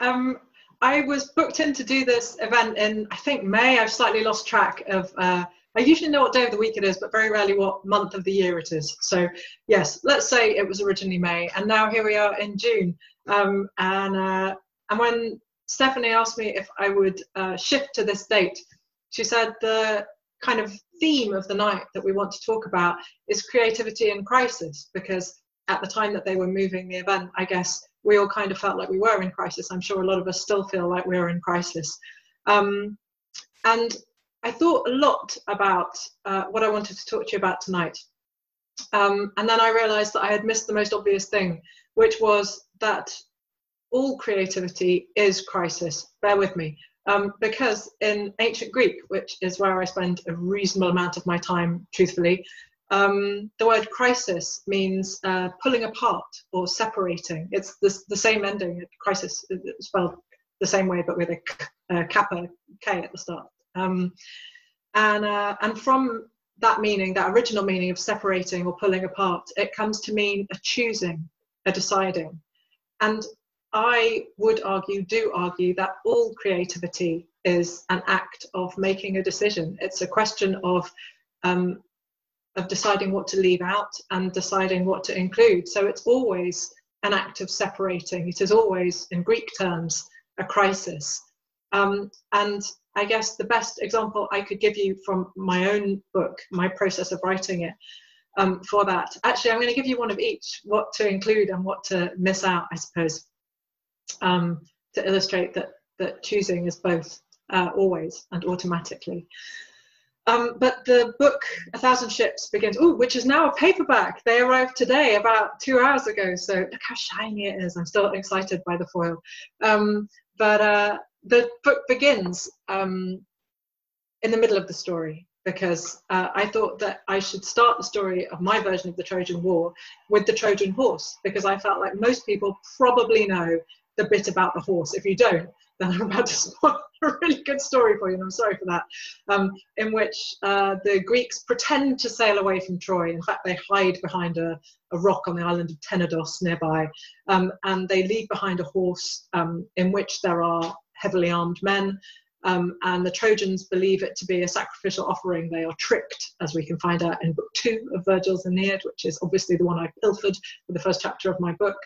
Um, I was booked in to do this event in I think May. I've slightly lost track of. Uh, I usually know what day of the week it is, but very rarely what month of the year it is. So yes, let's say it was originally May, and now here we are in June. Um, and uh, and when Stephanie asked me if I would uh, shift to this date, she said the kind of theme of the night that we want to talk about is creativity in crisis because at the time that they were moving the event, I guess we all kind of felt like we were in crisis. I'm sure a lot of us still feel like we're in crisis. Um, and I thought a lot about uh, what I wanted to talk to you about tonight. Um, and then I realized that I had missed the most obvious thing, which was that all creativity is crisis. Bear with me. Um, because in ancient Greek, which is where I spend a reasonable amount of my time, truthfully, um, the word crisis means uh, pulling apart or separating. It's the, the same ending, crisis, spelled the same way, but with a, a kappa K at the start. Um, and, uh, and from that meaning, that original meaning of separating or pulling apart, it comes to mean a choosing, a deciding. And I would argue, do argue, that all creativity is an act of making a decision. It's a question of um, of deciding what to leave out and deciding what to include. So it's always an act of separating. It is always, in Greek terms, a crisis. Um, and I guess the best example I could give you from my own book, my process of writing it, um, for that. Actually, I'm going to give you one of each, what to include and what to miss out, I suppose um, to illustrate that, that choosing is both uh, always and automatically. Um, but the book A Thousand Ships begins, oh, which is now a paperback. They arrived today, about two hours ago. So look how shiny it is. I'm still excited by the foil. Um, but uh, the book begins um, in the middle of the story because uh, I thought that I should start the story of my version of the Trojan War with the Trojan horse because I felt like most people probably know the bit about the horse. If you don't, then I'm about to spoil a really good story for you, and I'm sorry for that, um, in which uh, the Greeks pretend to sail away from Troy. In fact, they hide behind a, a rock on the island of Tenedos nearby, um, and they leave behind a horse um, in which there are heavily armed men. Um, and the Trojans believe it to be a sacrificial offering. They are tricked, as we can find out in book two of Virgil's Aeneid, which is obviously the one I pilfered for the first chapter of my book.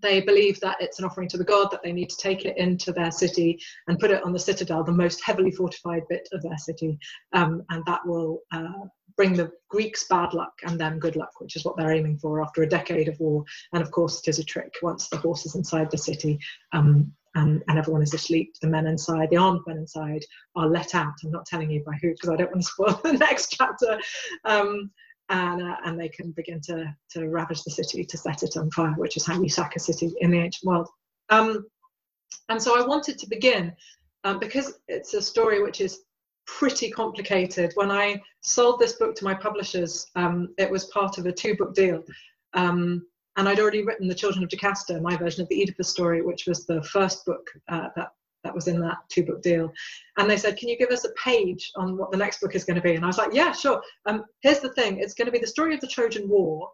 They believe that it's an offering to the god, that they need to take it into their city and put it on the citadel, the most heavily fortified bit of their city, um, and that will uh, bring the Greeks bad luck and them good luck, which is what they're aiming for after a decade of war. And of course, it is a trick once the horse is inside the city. Um, and, and, everyone is asleep. The men inside, the armed men inside, are let out. I'm not telling you by who because I don't want to spoil the next chapter. Um, and, uh, and they can begin to, to ravage the city, to set it on fire, which is how you sack a city in the ancient world. Um, and so I wanted to begin um, because it's a story which is pretty complicated. When I sold this book to my publishers, um, it was part of a two book deal. Um, and I'd already written The Children of Jocasta, my version of the Oedipus story, which was the first book uh, that that was in that two book deal. And they said, Can you give us a page on what the next book is going to be? And I was like, Yeah, sure. Um, here's the thing it's going to be the story of the Trojan War,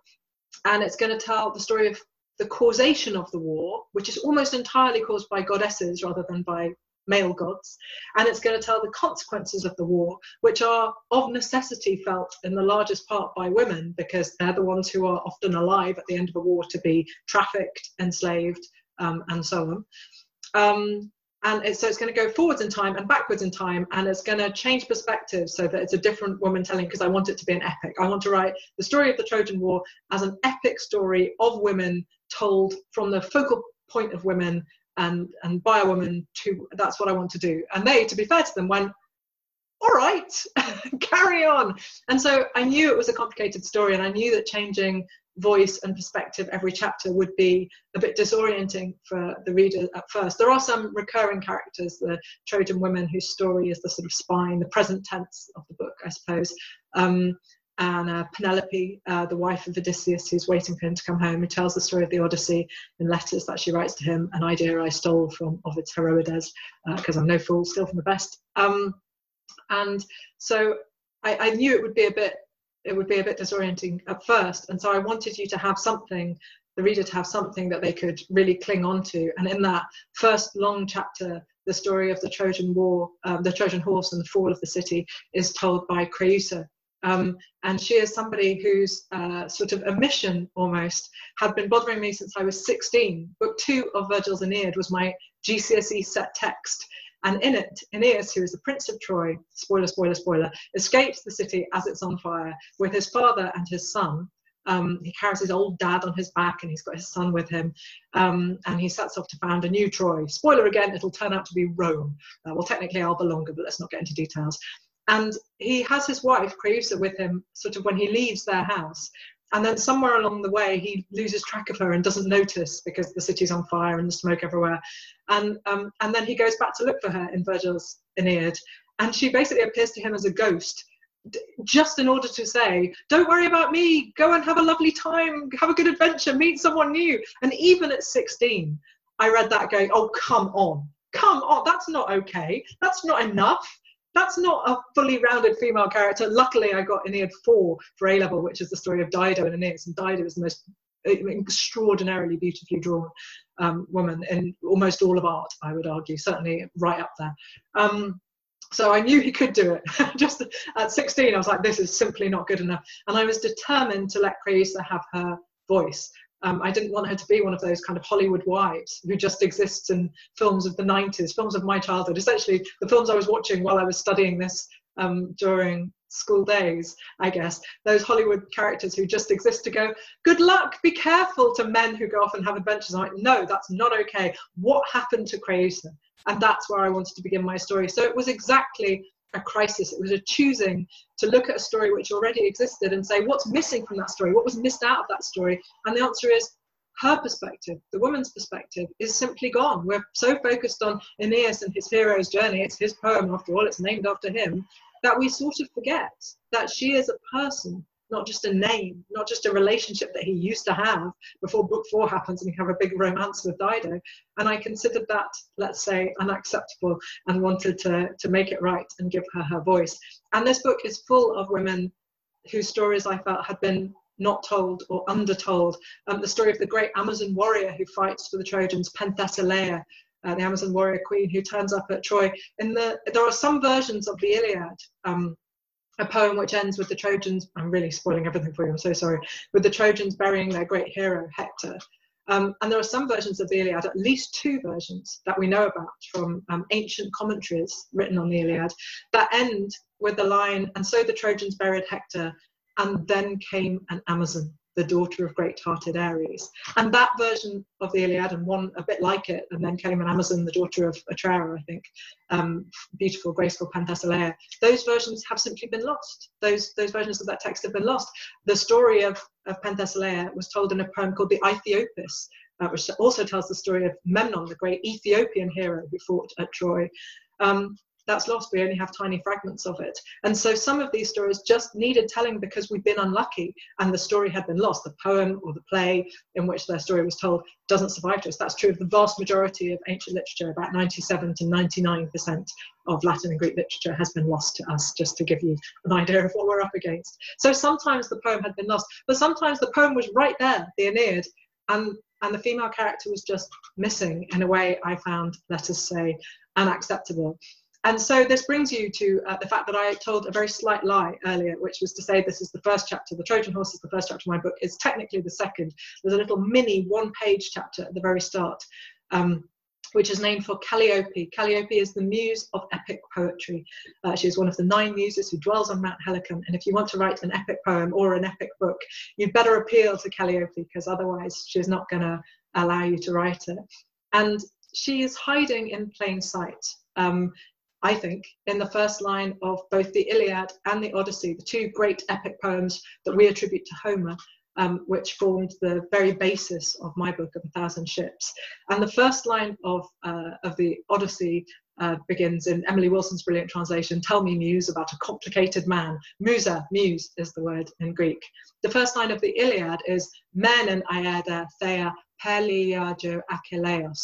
and it's going to tell the story of the causation of the war, which is almost entirely caused by goddesses rather than by male gods. And it's going to tell the consequences of the war, which are of necessity felt in the largest part by women because they're the ones who are often alive at the end of a war to be trafficked, enslaved, um, and so on. Um, and so it's going to go forwards in time and backwards in time and it's going to change perspective so that it's a different woman telling because i want it to be an epic. I want to write the story of the trojan war as an epic story of women told from the focal point of women and and by a woman to that's what i want to do. And they to be fair to them went all right carry on. And so i knew it was a complicated story and i knew that changing voice and perspective every chapter would be a bit disorienting for the reader at first. There are some recurring characters, the Trojan women whose story is the sort of spine, the present tense of the book, I suppose. Um, and uh, Penelope, uh, the wife of Odysseus, who's waiting for him to come home, who tells the story of the Odyssey in letters that she writes to him, an idea I stole from Ovid's Heroides, because uh, I'm no fool, still from the best. Um, and so I, I knew it would be a bit it would be a bit disorienting at first, and so I wanted you to have something the reader to have something that they could really cling on to. And in that first long chapter, the story of the Trojan War, um, the Trojan horse and the fall of the city is told by Creusa. Um, and she is somebody whose uh, sort of a mission almost had been bothering me since I was 16. Book two of Virgil's Aeneid was my GCSE set text. And in it, Aeneas, who is the Prince of Troy, spoiler, spoiler, spoiler, escapes the city as it's on fire with his father and his son, um, he carries his old dad on his back and he's got his son with him. Um, and he sets off to found a new Troy. Spoiler again, it'll turn out to be Rome. Uh, well, technically Alba Longa, but let's not get into details. And he has his wife, Creusa, with him sort of when he leaves their house. And then somewhere along the way, he loses track of her and doesn't notice because the city's on fire and the smoke everywhere. And, um, and then he goes back to look for her in Virgil's Aeneid. And she basically appears to him as a ghost just in order to say, don't worry about me, go and have a lovely time, have a good adventure, meet someone new. And even at 16, I read that going, oh, come on, come on, that's not okay, that's not enough. That's not a fully rounded female character. Luckily, I got Aeneid 4 for A level, which is the story of Dido and Aeneas. And Dido is the most extraordinarily beautifully drawn um, woman in almost all of art, I would argue, certainly right up there. Um, so I knew he could do it. Just at 16, I was like, this is simply not good enough. And I was determined to let Creusa have her voice. Um, I didn't want her to be one of those kind of Hollywood wives who just exists in films of the 90s, films of my childhood, essentially the films I was watching while I was studying this um, during school days, I guess. Those Hollywood characters who just exist to go, good luck, be careful to men who go off and have adventures. I'm like, no, that's not okay. What happened to Creusa? And that's where I wanted to begin my story. So it was exactly a crisis. It was a choosing to look at a story which already existed and say, what's missing from that story? What was missed out of that story? And the answer is her perspective, the woman's perspective, is simply gone. We're so focused on Aeneas and his hero's journey, it's his poem after all, it's named after him, that we sort of forget that she is a person not just a name, not just a relationship that he used to have before book four happens and we have a big romance with Dido. And I considered that, let's say, unacceptable and wanted to, to make it right and give her her voice. And this book is full of women whose stories I felt had been not told or undertold. Um, the story of the great Amazon warrior who fights for the Trojans, Penthesilea, uh, the Amazon warrior queen who turns up at Troy. In the there are some versions of the Iliad um, a poem which ends with the Trojans. I'm really spoiling everything for you. I'm so sorry. With the Trojans burying their great hero Hector. Um, and there are some versions of the Iliad, at least two versions that we know about from um, ancient commentaries written on the Iliad, that end with the line, and so the Trojans buried Hector, and then came an Amazon the daughter of great-hearted Ares. And that version of the Iliad, and one a bit like it, and then came an Amazon, the daughter of Otrera, I think, um, beautiful, graceful Penthesilea. Those versions have simply been lost. Those those versions of that text have been lost. The story of, of Penthesilea was told in a poem called the Aethiopis, uh, which also tells the story of Memnon, the great Ethiopian hero who fought at Troy. Um, that's lost. We only have tiny fragments of it. And so some of these stories just needed telling because we've been unlucky and the story had been lost. The poem or the play in which their story was told doesn't survive to us. That's true of the vast majority of ancient literature. About 97 to 99% of Latin and Greek literature has been lost to us, just to give you an idea of what we're up against. So sometimes the poem had been lost, but sometimes the poem was right there, the Aeneid, and and the female character was just missing in a way I found, let us say, unacceptable. And so this brings you to uh, the fact that I told a very slight lie earlier, which was to say this is the first chapter. The Trojan Horse is the first chapter of my book. It's technically the second. There's a little mini one-page chapter at the very start, um, which is named for Calliope. Calliope is the muse of epic poetry. Uh, she is one of the nine muses who dwells on Mount Helicon. And if you want to write an epic poem or an epic book, you'd better appeal to Calliope because otherwise she's not going to allow you to write it. And she is hiding in plain sight. Um, I think, in the first line of both the Iliad and the Odyssey, the two great epic poems that we attribute to Homer, um, which formed the very basis of my book of A Thousand Ships. And the first line of, uh, of the Odyssey uh, begins in Emily Wilson's brilliant translation, Tell me, Muse, about a complicated man. Musa, muse is the word in Greek. The first line of the Iliad is Menen aeda thea Peleiadeo achilleos.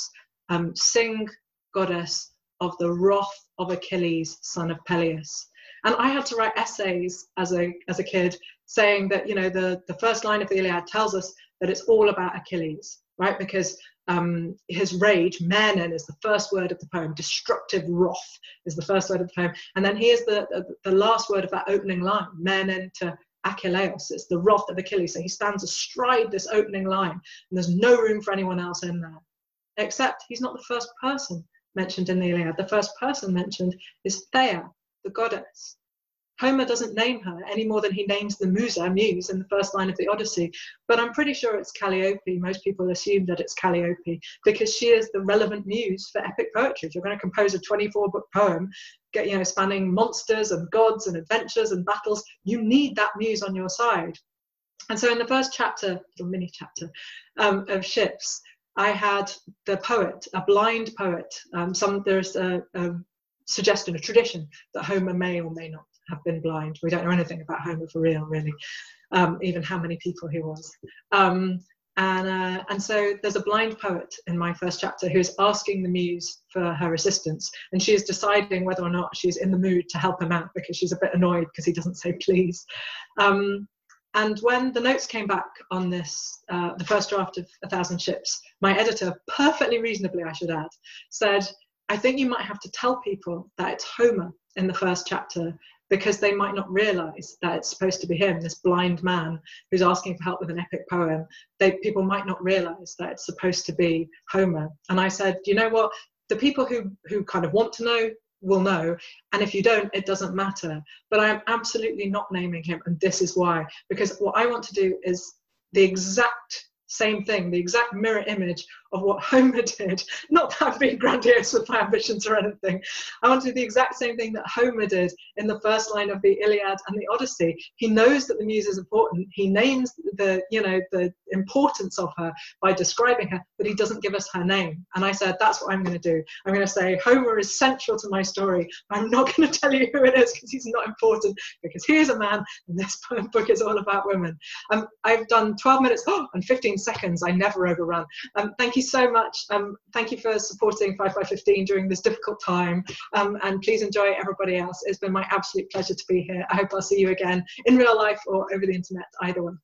Um, sing, goddess of the wrath of Achilles, son of Peleus. And I had to write essays as a, as a kid saying that, you know, the, the first line of the Iliad tells us that it's all about Achilles, right? Because um, his rage, Menen, is the first word of the poem. Destructive wrath is the first word of the poem. And then here's the, the, the last word of that opening line, Menen to Achilleos. It's the wrath of Achilles. So he stands astride this opening line, and there's no room for anyone else in there. Except he's not the first person mentioned in the Iliad. The first person mentioned is Thea, the goddess. Homer doesn't name her any more than he names the Musa, Muse, in the first line of the Odyssey. But I'm pretty sure it's Calliope. Most people assume that it's Calliope because she is the relevant muse for epic poetry. If you're going to compose a 24 book poem, get, you know, spanning monsters and gods and adventures and battles, you need that muse on your side. And so in the first chapter, little mini chapter um, of Ships, I had the poet, a blind poet. Um, some there's a, a suggestion, a tradition that Homer may or may not have been blind. We don't know anything about Homer for real, really, um, even how many people he was. Um, and, uh, and so there's a blind poet in my first chapter who is asking the muse for her assistance. And she is deciding whether or not she's in the mood to help him out because she's a bit annoyed because he doesn't say please. Um, and when the notes came back on this, uh, the first draft of A Thousand Ships, my editor, perfectly reasonably, I should add, said, I think you might have to tell people that it's Homer in the first chapter because they might not realize that it's supposed to be him, this blind man who's asking for help with an epic poem. They, people might not realize that it's supposed to be Homer. And I said, you know what? The people who, who kind of want to know will know. And if you don't, it doesn't matter. But I am absolutely not naming him. And this is why. Because what I want to do is the exact same thing, the exact mirror image of what Homer did. Not that I'm being grandiose with my ambitions or anything. I want to do the exact same thing that Homer did in the first line of the Iliad and the Odyssey. He knows that the muse is important. He names the, you know, the importance of her by describing her, but he doesn't give us her name. And I said, that's what I'm going to do. I'm going to say Homer is central to my story. I'm not going to tell you who it is because he's not important because he's a man and this book is all about women. Um, I've done 12 minutes oh, and 15 seconds. I never overrun. Um, thank you you so much. Um, thank you for supporting 5 by 15 during this difficult time. Um, and please enjoy everybody else. It's been my absolute pleasure to be here. I hope I'll see you again in real life or over the internet, either one.